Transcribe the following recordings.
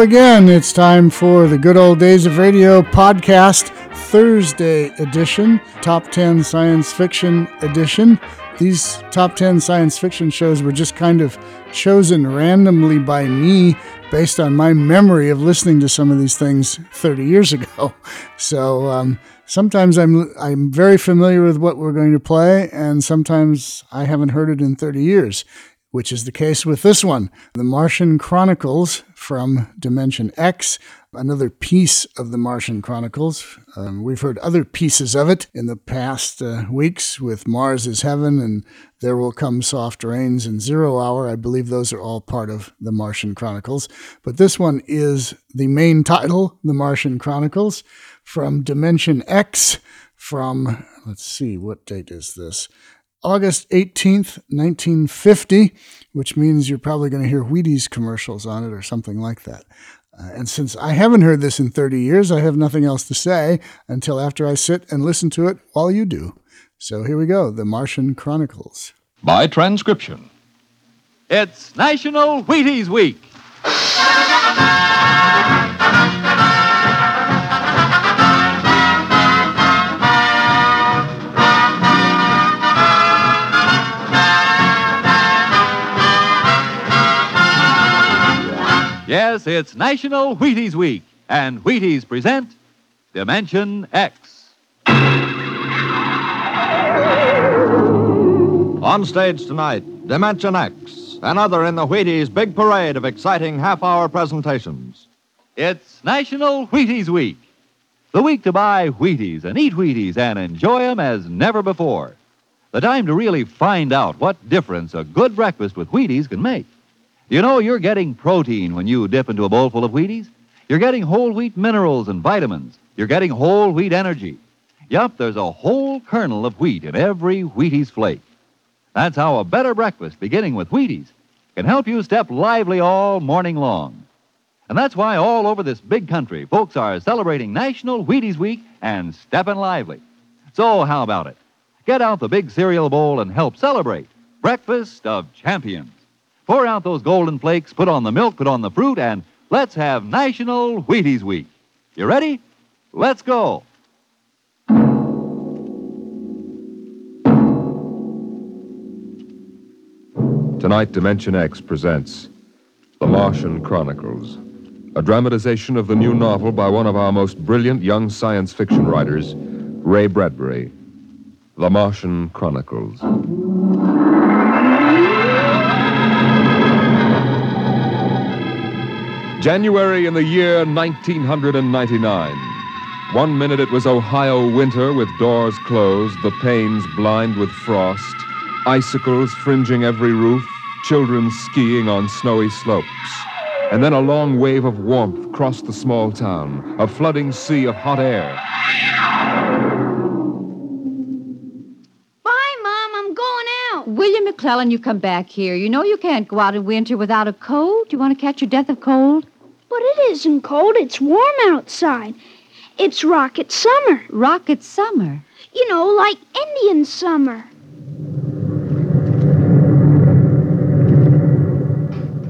Again. It's time for the Good Old Days of Radio podcast, Thursday edition, Top 10 Science Fiction edition. These top 10 science fiction shows were just kind of chosen randomly by me based on my memory of listening to some of these things 30 years ago. So um, sometimes I'm I'm very familiar with what we're going to play, and sometimes I haven't heard it in 30 years which is the case with this one The Martian Chronicles from Dimension X, another piece of the Martian Chronicles. Um, we've heard other pieces of it in the past uh, weeks with Mars is Heaven and There Will Come Soft Rains and Zero Hour. I believe those are all part of the Martian Chronicles. But this one is the main title, The Martian Chronicles, from Dimension X, from, let's see, what date is this? August 18th, 1950, which means you're probably going to hear Wheaties commercials on it or something like that. Uh, and since I haven't heard this in 30 years, I have nothing else to say until after I sit and listen to it while you do. So here we go The Martian Chronicles. By transcription. It's National Wheaties Week. Yes, it's National Wheaties Week, and Wheaties present Dimension X. On stage tonight, Dimension X, another in the Wheaties big parade of exciting half hour presentations. It's National Wheaties Week, the week to buy Wheaties and eat Wheaties and enjoy them as never before. The time to really find out what difference a good breakfast with Wheaties can make. You know, you're getting protein when you dip into a bowl full of Wheaties. You're getting whole wheat minerals and vitamins. You're getting whole wheat energy. Yup, there's a whole kernel of wheat in every Wheaties flake. That's how a better breakfast, beginning with Wheaties, can help you step lively all morning long. And that's why all over this big country, folks are celebrating National Wheaties Week and stepping lively. So, how about it? Get out the big cereal bowl and help celebrate Breakfast of Champions. Pour out those golden flakes, put on the milk, put on the fruit, and let's have National Wheaties Week. You ready? Let's go. Tonight, Dimension X presents The Martian Chronicles, a dramatization of the new novel by one of our most brilliant young science fiction writers, Ray Bradbury. The Martian Chronicles. January in the year 1999. One minute it was Ohio winter with doors closed, the panes blind with frost, icicles fringing every roof, children skiing on snowy slopes. And then a long wave of warmth crossed the small town, a flooding sea of hot air. Bye, Mom. I'm going out. William McClellan, you come back here. You know you can't go out in winter without a coat. You want to catch your death of cold? But it isn't cold. It's warm outside. It's rocket summer. Rocket summer. You know, like Indian summer.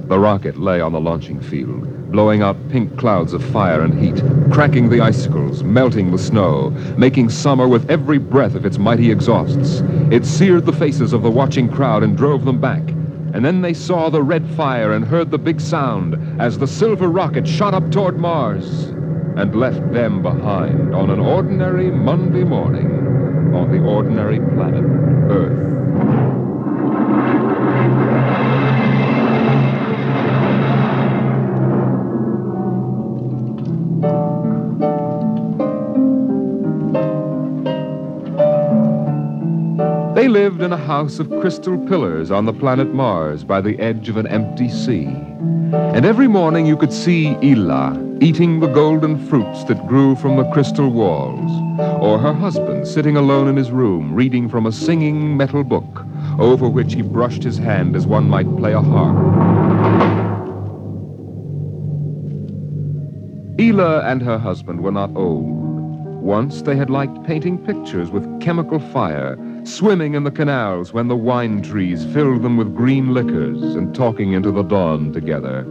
The rocket lay on the launching field, blowing out pink clouds of fire and heat, cracking the icicles, melting the snow, making summer with every breath of its mighty exhausts. It seared the faces of the watching crowd and drove them back. And then they saw the red fire and heard the big sound as the silver rocket shot up toward Mars and left them behind on an ordinary Monday morning on the ordinary planet Earth. Lived in a house of crystal pillars on the planet Mars by the edge of an empty sea. And every morning you could see Ylla eating the golden fruits that grew from the crystal walls, or her husband sitting alone in his room reading from a singing metal book over which he brushed his hand as one might play a harp. Ylla and her husband were not old. Once they had liked painting pictures with chemical fire, swimming in the canals when the wine trees filled them with green liquors, and talking into the dawn together.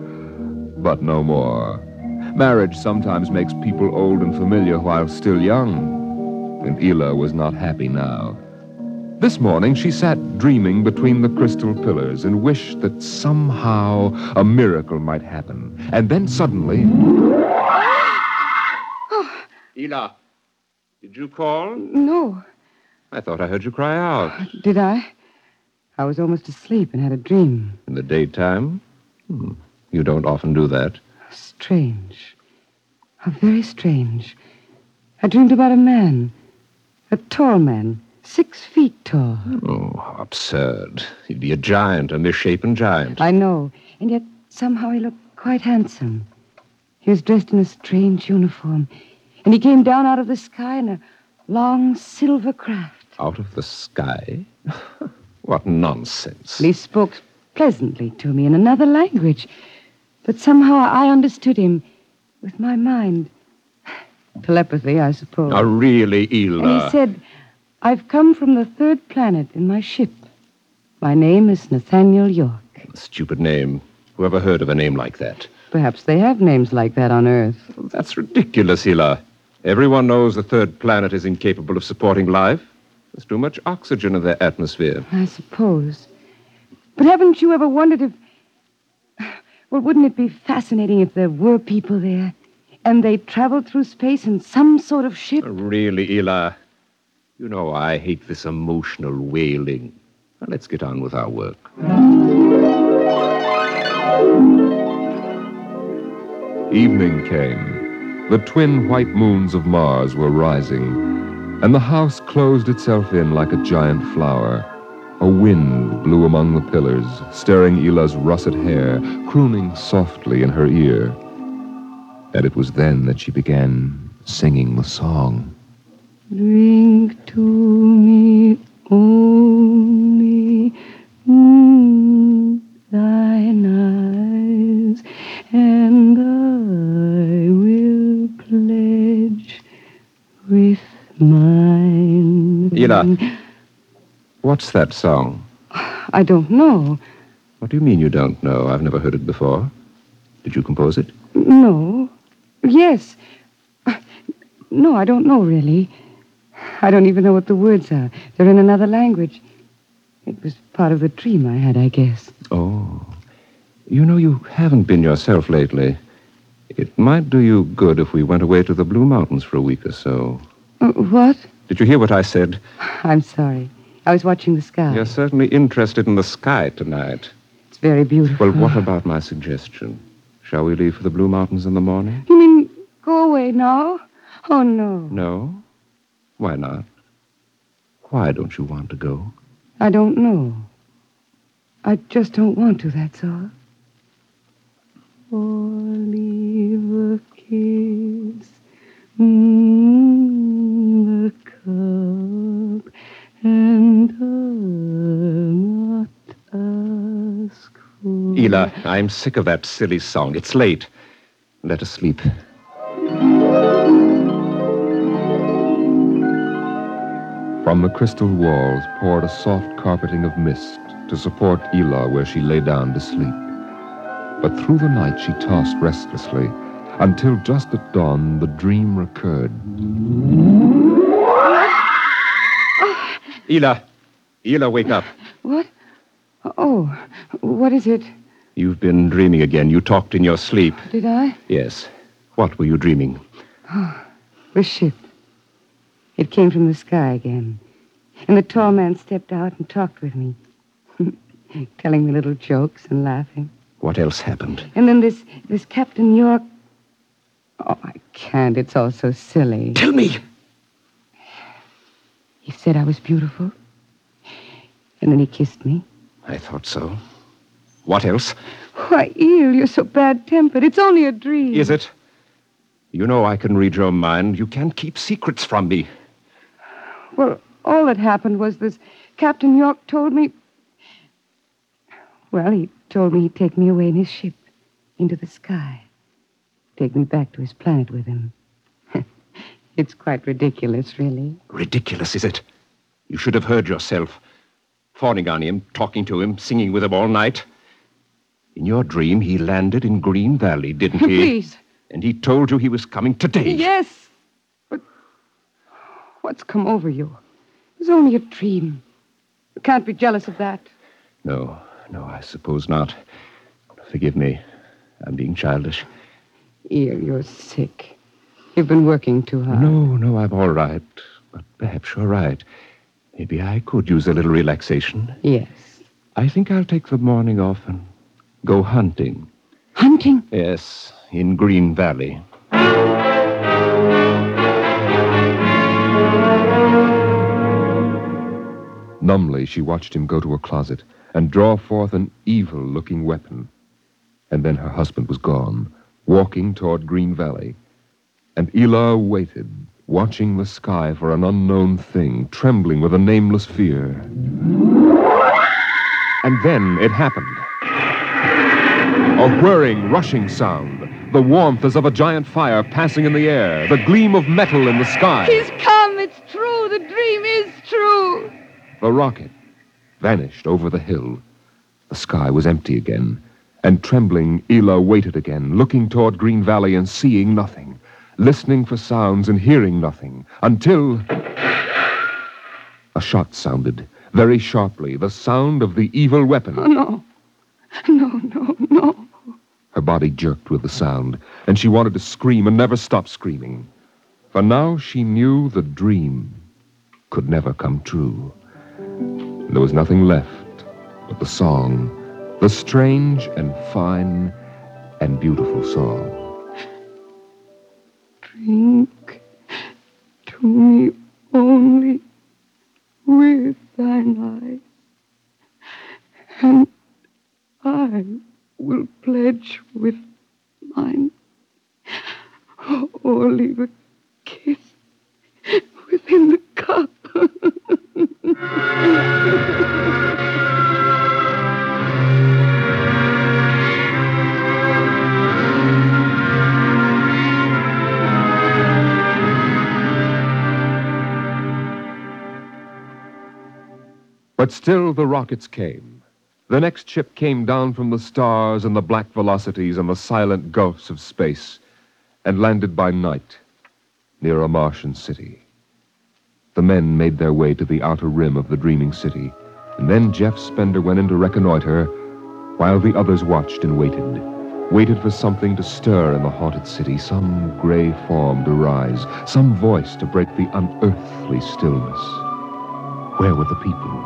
but no more. Marriage sometimes makes people old and familiar while still young, and Ylla was not happy now. This morning she sat dreaming between the crystal pillars and wished that somehow a miracle might happen. And then suddenly. Ylla, did you call? No. I thought I heard you cry out. Did I? I was almost asleep and had a dream. In the daytime? Hmm. You don't often do that. Strange. How very strange. I dreamed about a man. A tall man. Six feet tall. Oh, how absurd. He'd be a giant, a misshapen giant. I know. And yet somehow he looked quite handsome. He was dressed in a strange uniform. And he came down out of the sky in a long silver craft. Out of the sky? what nonsense. He spoke pleasantly to me in another language. But somehow I understood him with my mind. Telepathy, I suppose. Oh, really, Ylla? And he said, I've come from the third planet in my ship. My name is Nathaniel York. Stupid name. Whoever heard of a name like that? Perhaps they have names like that on Earth. That's ridiculous, Ylla. Everyone knows the third planet is incapable of supporting life. There's too much oxygen in their atmosphere. I suppose. But haven't you ever wondered if. Well, wouldn't it be fascinating if there were people there and they traveled through space in some sort of ship? Uh, really, Ylla? You know I hate this emotional wailing. Now, let's get on with our work. Evening came. The twin white moons of Mars were rising, and the house closed itself in like a giant flower. A wind blew among the pillars, stirring Ylla's russet hair, crooning softly in her ear. And it was then that she began singing the song. Drink to me only mine. Ylla, mm. what's that song? I don't know. What do you mean you don't know? I've never heard it before. Did you compose it? No. Yes. No, I don't know really. I don't even know what the words are. They're in another language. It was part of the dream I had, I guess. Oh. You know, you haven't been yourself lately. It might do you good if we went away to the Blue Mountains for a week or so. What? Did you hear what I said? I'm sorry. I was watching the sky. You're certainly interested in the sky tonight. It's very beautiful. Well, what about my suggestion? Shall we leave for the Blue Mountains in the morning? You mean go away now? Oh, no. No? Why not? Why don't you want to go? I don't know. I just don't want to, that's all. Or leave a kiss, mm, the cup, and I'll not ask for... Ylla, I'm sick of that silly song. It's late. Let us sleep. From the crystal walls poured a soft carpeting of mist to support Ylla where she lay down to sleep. But through the night she tossed restlessly until just at dawn the dream recurred. Ylla! Ylla, wake up. What? Oh, what is it? You've been dreaming again. You talked in your sleep. Did I? Yes. What were you dreaming? Oh, the ship. It came from the sky again. And the tall man stepped out and talked with me, telling me little jokes and laughing. What else happened? And then this this Captain York. Oh, I can't. It's all so silly. Tell me! He said I was beautiful. And then he kissed me. I thought so. What else? Why, Yll, you're so bad tempered. It's only a dream. Is it? You know I can read your mind. You can't keep secrets from me. Well, all that happened was this Captain York told me. Well, he told me he'd take me away in his ship into the sky. Take me back to his planet with him. it's quite ridiculous, really. Ridiculous, is it? You should have heard yourself. Fawning on him, talking to him, singing with him all night. In your dream, he landed in Green Valley, didn't he? Please. And he told you he was coming today. Yes. But what's come over you? It was only a dream. You can't be jealous of that. No, no, I suppose not. Forgive me. I'm being childish. Yll, you're sick. You've been working too hard. No, no, I'm all right. But perhaps you're right. Maybe I could use a little relaxation. Yes. I think I'll take the morning off and go hunting. Hunting? Yes, in Green Valley. Numbly, she watched him go to a closet and draw forth an evil looking weapon. And then her husband was gone, walking toward Green Valley. And Ylla waited, watching the sky for an unknown thing, trembling with a nameless fear. And then it happened. A whirring, rushing sound, the warmth as of a giant fire passing in the air, the gleam of metal in the sky. He's come. It's true. The dream is true. The rocket vanished over the hill. The sky was empty again, and trembling, Ylla waited again, looking toward Green Valley and seeing nothing, listening for sounds and hearing nothing, until a shot sounded very sharply, the sound of the evil weapon. Oh, no. No, no, no. Her body jerked with the sound, and she wanted to scream and never stop screaming. For now she knew the dream could never come true. There was nothing left but the song, the strange and fine and beautiful song. Drink to me only with thine eyes, and I will with mine, or leave a kiss within the cup. But still the rockets came. The next ship came down from the stars and the black velocities and the silent gulfs of space and landed by night near a Martian city. The men made their way to the outer rim of the dreaming city, and then Jeff Spender went in to reconnoiter while the others watched and waited. Waited for something to stir in the haunted city, some gray form to rise, some voice to break the unearthly stillness. Where were the people?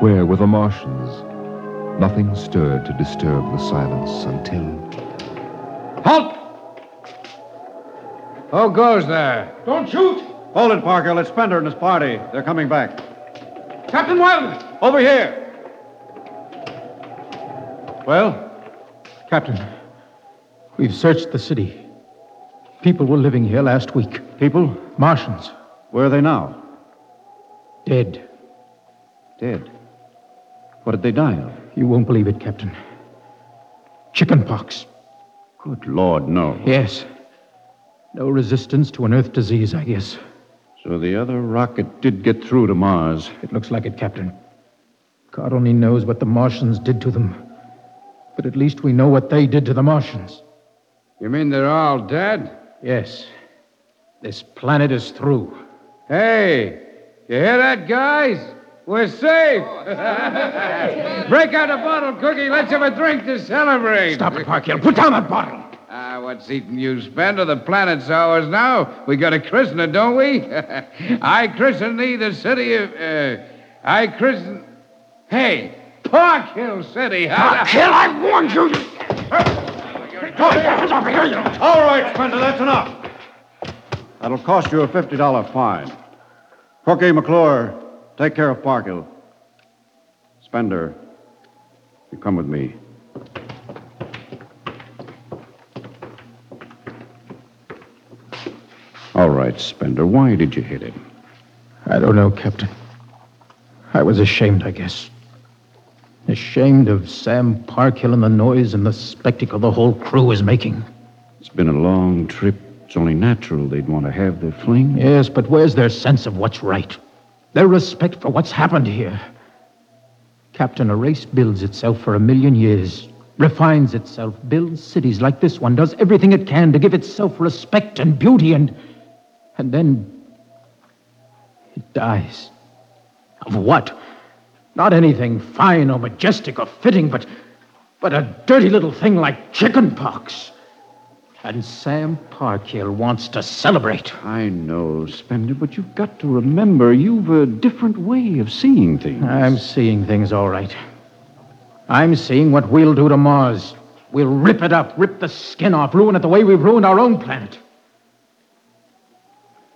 Where were the Martians? Nothing stirred to disturb the silence until. Halt! Who goes there? Don't shoot! Hold it, Parker. Let's Spender and his party. They're coming back. Captain Wildman! Over here. Well? Captain, we've searched the city. People were living here last week. People? Martians. Where are they now? Dead. Dead. What did they die of? You won't believe it, Captain. Chickenpox. Good Lord, no. Yes. No resistance to an Earth disease, I guess. So the other rocket did get through to Mars. It looks like it, Captain. God only knows what the Martians did to them. But at least we know what they did to the Martians. You mean they're all dead? Yes. This planet is through. Hey, you hear that, guys? We're safe. Break out a bottle, Cookie. Let's have a drink to celebrate. Stop it, Parkhill. Put down that bottle. Ah, what's eating you, Spender? The planet's ours now. We got to christen it, don't we? I christen thee the city of. Uh, I christen. Hey, Parkhill City. Parkhill, I warned you. All right, Spender, that's enough. That'll cost you a $50 fine. Cookie McClure, take care of Parkhill. Spender, you come with me. All right, Spender, why did you hit him? I don't know, Captain. I was ashamed, I guess. Ashamed of Sam Parkhill and the noise and the spectacle the whole crew is making. It's been a long trip. It's only natural they'd want to have their fling. Yes, but where's their sense of what's right? Their respect for what's happened here? Captain, a race builds itself for a million years, refines itself, builds cities like this one, does everything it can to give itself respect and beauty, and. and then. it dies. Of what? Not anything fine or majestic or fitting, but. but a dirty little thing like chicken pox. And Sam Parkhill wants to celebrate. I know, Spender, but you've got to remember you've a different way of seeing things. I'm seeing things all right. I'm seeing what we'll do to Mars. We'll rip it up, rip the skin off, ruin it the way we've ruined our own planet.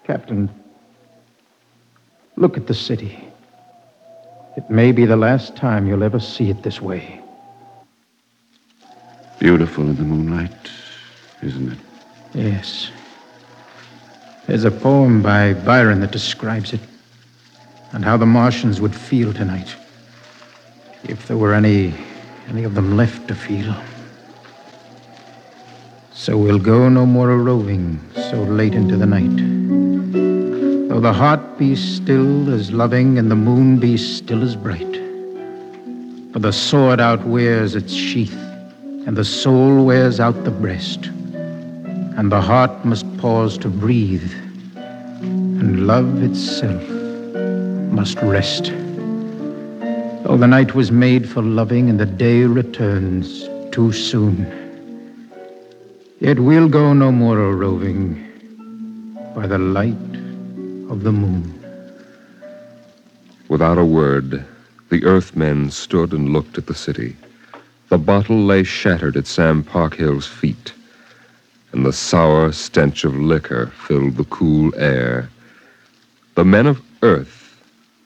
Captain, look at the city. It may be the last time you'll ever see it this way. Beautiful in the moonlight, isn't it? Yes. There's a poem by Byron that describes it and how the Martians would feel tonight if there were any any of them left to feel. So we'll go no more a roving so late into the night. Though the heart be still as loving and the moon be still as bright. For the sword outwears its sheath, and the soul wears out the breast. And the heart must pause to breathe, and love itself must rest. Though the night was made for loving and the day returns too soon. Yet we'll go no more a roving by the light of the moon. Without a word, the Earthmen stood and looked at the city. The bottle lay shattered at Sam Parkhill's feet, and the sour stench of liquor filled the cool air. The men of Earth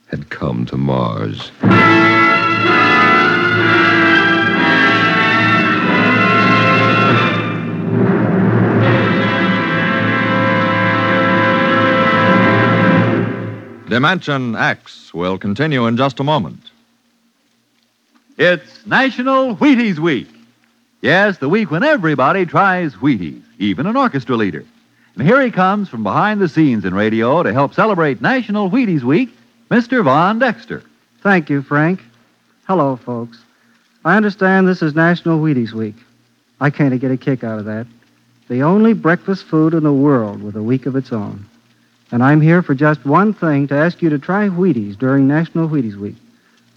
had come to Mars. Dimension X will continue in just a moment. It's National Wheaties Week. Yes, the week when everybody tries Wheaties, even an orchestra leader. And here he comes from behind the scenes in radio to help celebrate National Wheaties Week, Mr. Von Dexter. Thank you, Frank. Hello, folks. I understand this is National Wheaties Week. I kind get a kick out of that. The only breakfast food in the world with a week of its own. And I'm here for just one thing to ask you to try Wheaties during National Wheaties Week.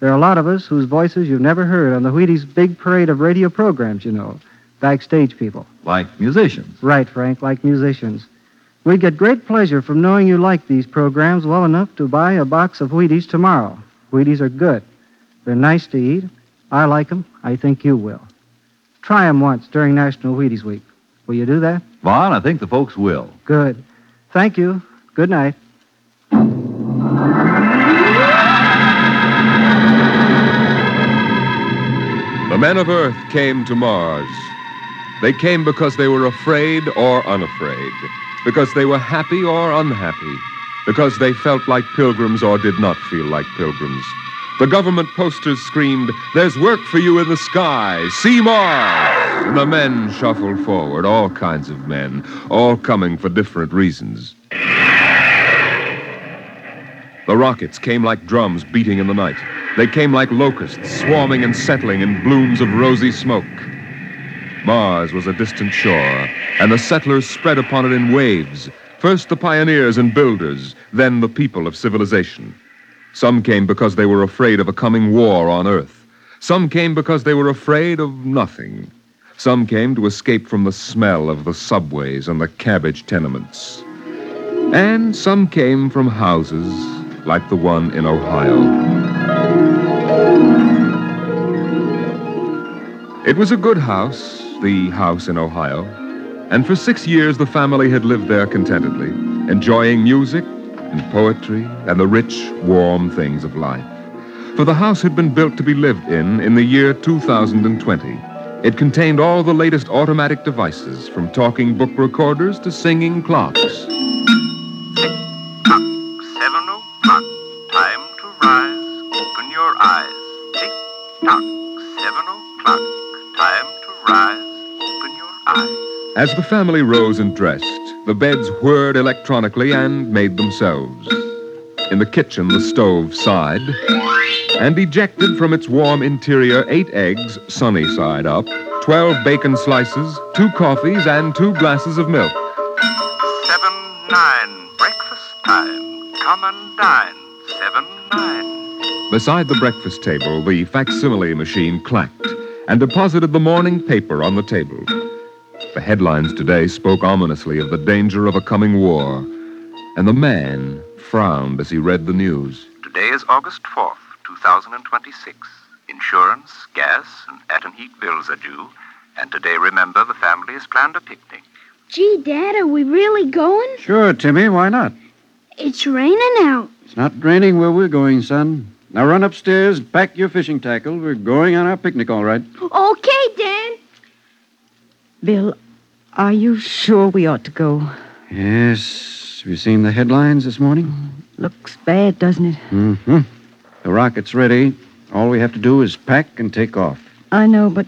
There are a lot of us whose voices you've never heard on the Wheaties big parade of radio programs, you know. Backstage people. Like musicians. Right, Frank, like musicians. We'd get great pleasure from knowing you like these programs well enough to buy a box of Wheaties tomorrow. Wheaties are good. They're nice to eat. I like them. I think you will. Try them once during National Wheaties Week. Will you do that? Von, I think the folks will. Good. Thank you. Good night. The men of Earth came to Mars. They came because they were afraid or unafraid, because they were happy or unhappy, because they felt like pilgrims or did not feel like pilgrims. The government posters screamed, There's work for you in the sky. See more! And the men shuffled forward, all kinds of men, all coming for different reasons. The rockets came like drums beating in the night. They came like locusts, swarming and settling in blooms of rosy smoke. Mars was a distant shore, and the settlers spread upon it in waves. First the pioneers and builders, then the people of civilization. Some came because they were afraid of a coming war on Earth. Some came because they were afraid of nothing. Some came to escape from the smell of the subways and the cabbage tenements. And some came from houses like the one in Ohio. It was a good house, the house in Ohio, and for six years the family had lived there contentedly, enjoying music and poetry and the rich, warm things of life. For the house had been built to be lived in in the year 2020. It contained all the latest automatic devices, from talking book recorders to singing clocks. As the family rose and dressed, the beds whirred electronically and made themselves. In the kitchen, the stove sighed and ejected from its warm interior eight eggs, sunny side up, 12 bacon slices, two coffees, and two glasses of milk. Seven, nine, breakfast time. Come and dine. Seven, nine. Beside the breakfast table, the facsimile machine clacked and deposited the morning paper on the table. The headlines today spoke ominously of the danger of a coming war, and the man frowned as he read the news. Today is August 4th, 2026. Insurance, gas, and atom heat bills are due. And today, remember, the family has planned a picnic. Gee, Dad, are we really going? Sure, Timmy, why not? It's raining out. It's not raining where we're going, son. Now run upstairs, pack your fishing tackle. We're going on our picnic, all right. Okay, Dad. Bill, are you sure we ought to go? Yes. Have you seen the headlines this morning? Looks bad, doesn't it? Mm-hmm. The rocket's ready. All we have to do is pack and take off. I know, but.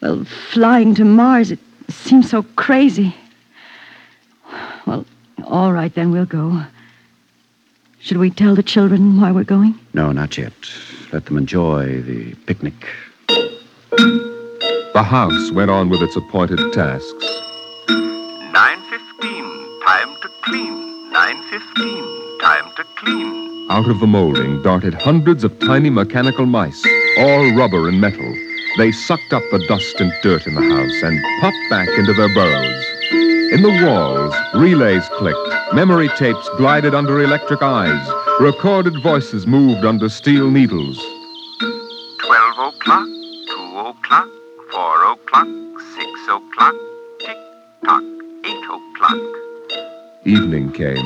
Well, flying to Mars, it seems so crazy. Well, all right, then we'll go. Should we tell the children why we're going? No, not yet. Let them enjoy the picnic. The house went on with its appointed tasks. 9.15, time to clean. 9.15, time to clean. Out of the molding darted hundreds of tiny mechanical mice, all rubber and metal. They sucked up the dust and dirt in the house and popped back into their burrows. In the walls, relays clicked, memory tapes glided under electric eyes, recorded voices moved under steel needles. 12 o'clock, 2 o'clock, 4 o'clock, 6 o'clock, tick tock, 8 o'clock. Evening came.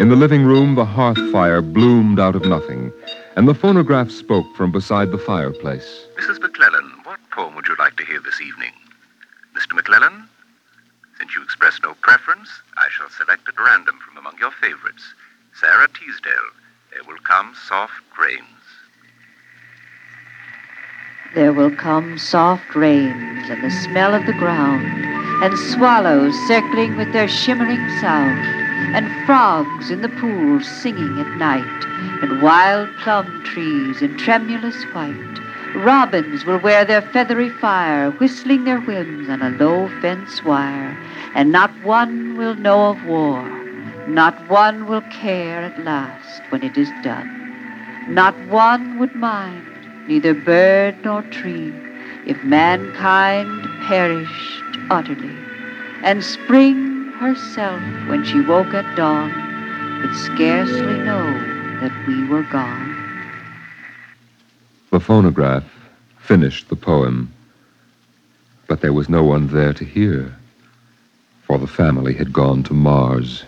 In the living room, the hearth fire bloomed out of nothing, and the phonograph spoke from beside the fireplace. Mrs. McClellan, what poem would you like to hear this evening? Mr. McClellan? Since you express no preference, I shall select at random from among your favorites. Sara Teasdale, There Will Come Soft Rains. There will come soft rains and the smell of the ground, and swallows circling with their shimmering sound, and frogs in the pools singing at night, and wild plum trees in tremulous white. Robins will wear their feathery fire, whistling their whims on a low fence wire, and not one will know of war, not one will care at last when it is done. Not one would mind, neither bird nor tree, if mankind perished utterly. And spring herself, when she woke at dawn, would scarcely know that we were gone. The phonograph finished the poem, but there was no one there to hear, for the family had gone to Mars.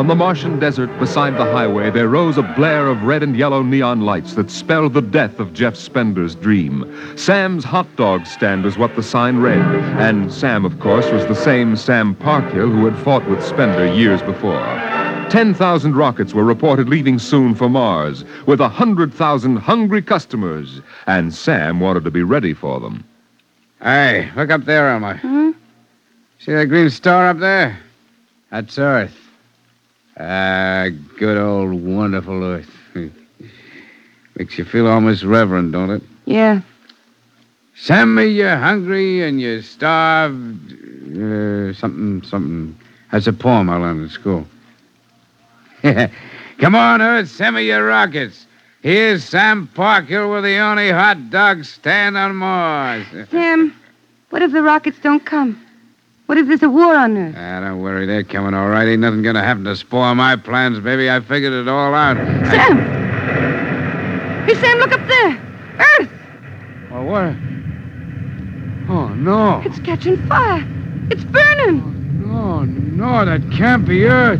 On the Martian desert beside the highway, there rose a blare of red and yellow neon lights that spelled the death of Jeff Spender's dream. Sam's hot dog stand was what the sign read, and Sam, of course, was the same Sam Parkhill who had fought with Spender years before. 10,000 rockets were reported leaving soon for Mars, with 100,000 hungry customers, and Sam wanted to be ready for them. Hey, look up there, Elma. Hmm? See that green star up there? That's Earth. Ah, good old wonderful Earth. Makes you feel almost reverent, don't it? Yeah. Send me you're hungry and you're starved. Uh, something, something. That's a poem I learned in school. Come on, Earth, send me your rockets. Here's Sam Parkhill with the only hot dog stand on Mars. Sam, what if the rockets don't come? What if there's a war on Earth? Ah, don't worry, they're coming all right. Ain't nothing gonna happen to spoil my plans, baby. I figured it all out. Sam! Hey, Sam, look up there! Earth! Oh, what? Oh, no. It's catching fire. It's burning. No, no, that can't be Earth.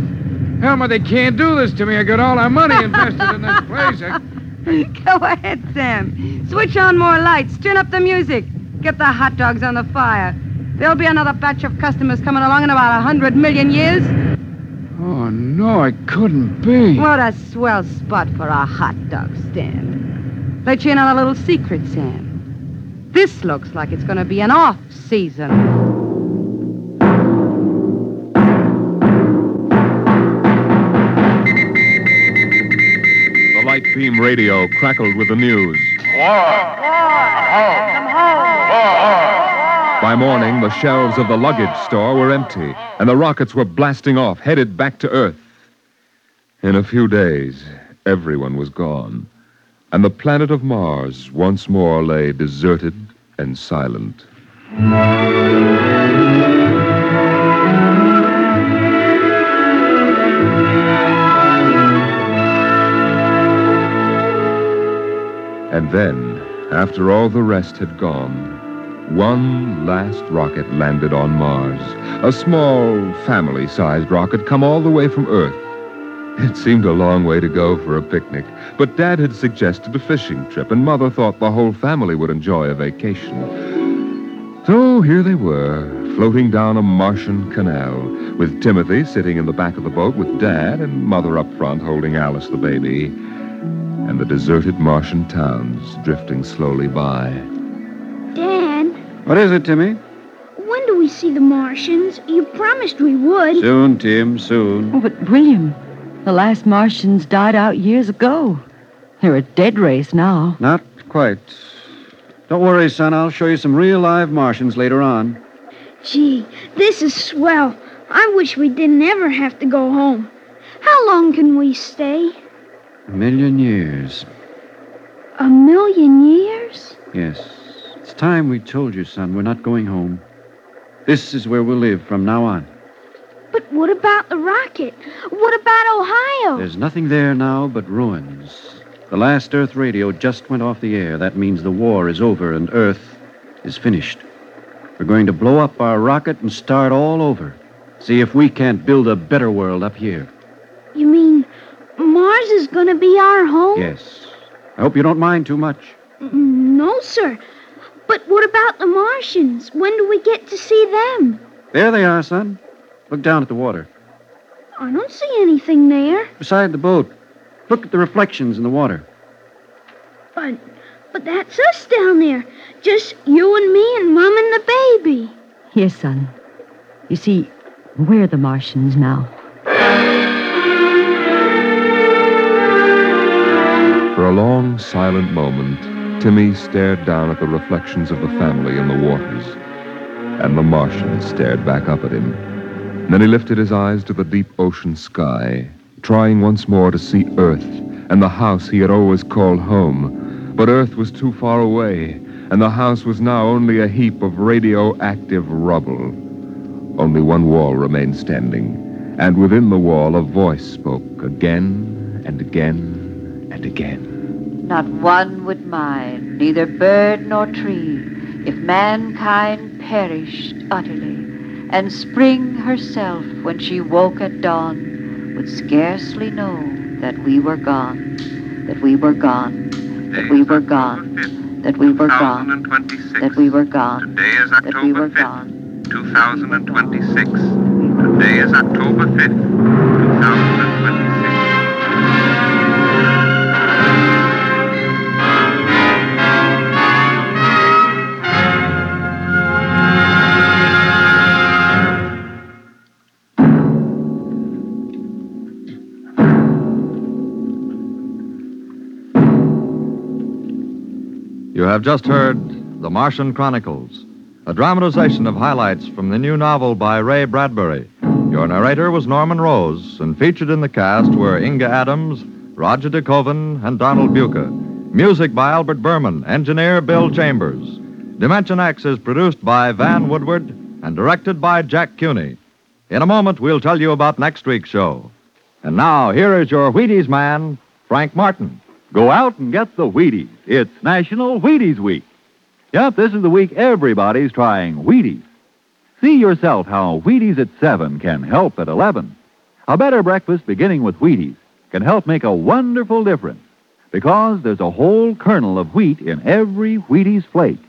Helma, they can't do this to me. I got all our money invested in this place. I... Go ahead, Sam. Switch on more lights. Turn up the music. Get the hot dogs on the fire. There'll be another batch of customers coming along in about a hundred million years. Oh, no, it couldn't be. What a swell spot for a hot dog stand. Let you in on a little secret, Sam. This looks like it's going to be an off season. Light beam radio crackled with the news. War! War! War! By morning, the shelves of the luggage store were empty, and the rockets were blasting off, headed back to Earth. In a few days, everyone was gone, and the planet of Mars once more lay deserted and silent. And then, after all the rest had gone, one last rocket landed on Mars. A small, family sized rocket come all the way from Earth. It seemed a long way to go for a picnic, but Dad had suggested a fishing trip, and Mother thought the whole family would enjoy a vacation. So here they were, floating down a Martian canal, with Timothy sitting in the back of the boat with Dad and Mother up front holding Alice the baby, and the deserted Martian towns drifting slowly by. Dad, What is it, Timmy? when do we see the Martians? You promised we would. Soon, Tim, soon. Oh, but William, the last Martians died out years ago. They're a dead race now. Not quite. Don't worry, son. I'll show you some real live Martians later on. Gee, this is swell. I wish we didn't ever have to go home. How long can we stay? A million years. A million years? Yes. Time we told you, son. We're not going home. This is where we'll live from now on. But what about the rocket? What about Ohio? There's nothing there now but ruins. The last Earth radio just went off the air. That means the war is over and Earth is finished. We're going to blow up our rocket and start all over. See if we can't build a better world up here. You mean Mars is gonna be our home? Yes. I hope you don't mind too much. Mm, No, sir. But what about the Martians? When do we get to see them? There they are, son. Look down at the water. I don't see anything there. Beside the boat. Look at the reflections in the water. But but that's us down there. Just you and me and Mom and the baby. Yes, son. You see, we're the Martians now. For a long, silent moment, Timmy stared down at the reflections of the family in the waters, and the Martian stared back up at him. Then he lifted his eyes to the deep ocean sky, trying once more to see Earth and the house he had always called home. But Earth was too far away, and the house was now only a heap of radioactive rubble. Only one wall remained standing, and within the wall a voice spoke again and again and again. Not one would mind, neither bird nor tree, if mankind perished utterly, and spring herself, when she woke at dawn, would scarcely know that we were gone, that we were gone, that we were gone, that we were gone, that we were gone, that we were gone. 2026. Today is October 5th, 2026. Have just heard The Martian Chronicles, a dramatization of highlights from the new novel by Ray Bradbury. Your narrator was Norman Rose, and featured in the cast were Inga Adams, Roger DeKoven, and Donald Buka. Music by Albert Buhrman, engineer Bill Chambers. Dimension X is produced by Van Woodward and directed by Jack Kuney. In a moment, we'll tell you about next week's show. And now, here is your Wheaties man, Frank Martin. Go out and get the Wheaties. It's National Wheaties Week. Yep, this is the week everybody's trying Wheaties. See yourself how Wheaties at 7 can help at 11. A better breakfast beginning with Wheaties can help make a wonderful difference because there's a whole kernel of wheat in every Wheaties flake.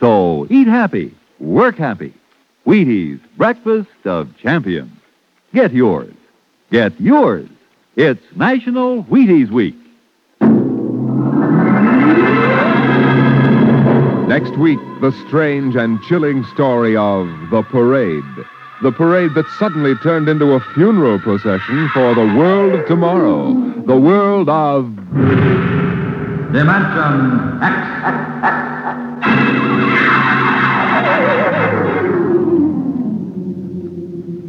So eat happy, work happy. Wheaties, breakfast of champions. Get yours. Get yours. It's National Wheaties Week. Next week, the strange and chilling story of the parade. The parade that suddenly turned into a funeral procession for the world of tomorrow. The world of Dimension X.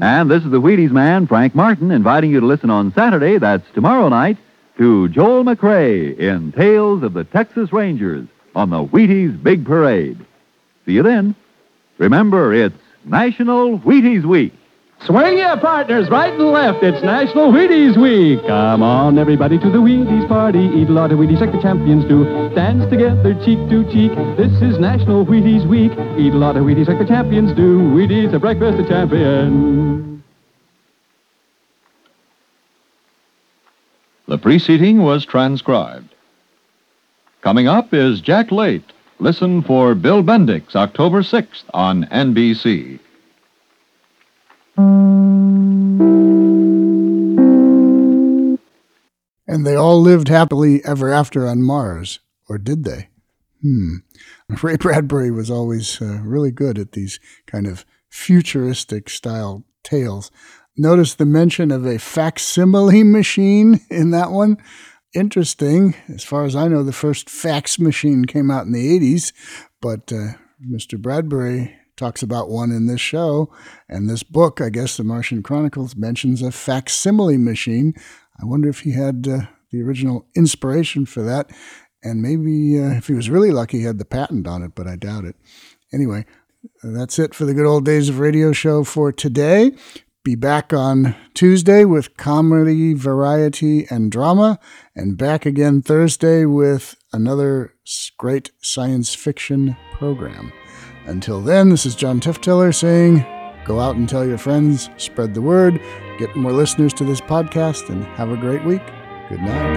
And this is the Wheaties man, Frank Martin, inviting you to listen on Saturday, that's tomorrow night, to Joel McCrea in Tales of the Texas Rangers on the Wheaties Big Parade. See you then. Remember, it's National Wheaties Week. Swing your partners right and left. It's National Wheaties Week. Come on, everybody, to the Wheaties party. Eat a lot of Wheaties like the champions do. Dance together, cheek to cheek. This is National Wheaties Week. Eat a lot of Wheaties like the champions do. Wheaties, a breakfast of champions. The preceding was transcribed. Coming up is Jack Late. Listen for Bill Bendix, October 6th on NBC. And they all lived happily ever after on Mars. Or did they? Hmm. Ray Bradbury was always uh, really good at these kind of futuristic style tales. Notice the mention of a facsimile machine in that one. Interesting. As far as I know, the first fax machine came out in the 80s, but uh, Mr. Bradbury talks about one in this show. And this book, I guess, The Martian Chronicles, mentions a facsimile machine. I wonder if he had uh, the original inspiration for that. And maybe uh, if he was really lucky, he had the patent on it, but I doubt it. Anyway, that's it for the good old days of radio show for today. Be back on Tuesday with comedy, variety, and drama, and back again Thursday with another great science fiction program. Until then, this is John Tiftiller saying, go out and tell your friends, spread the word, get more listeners to this podcast, and have a great week. Good night.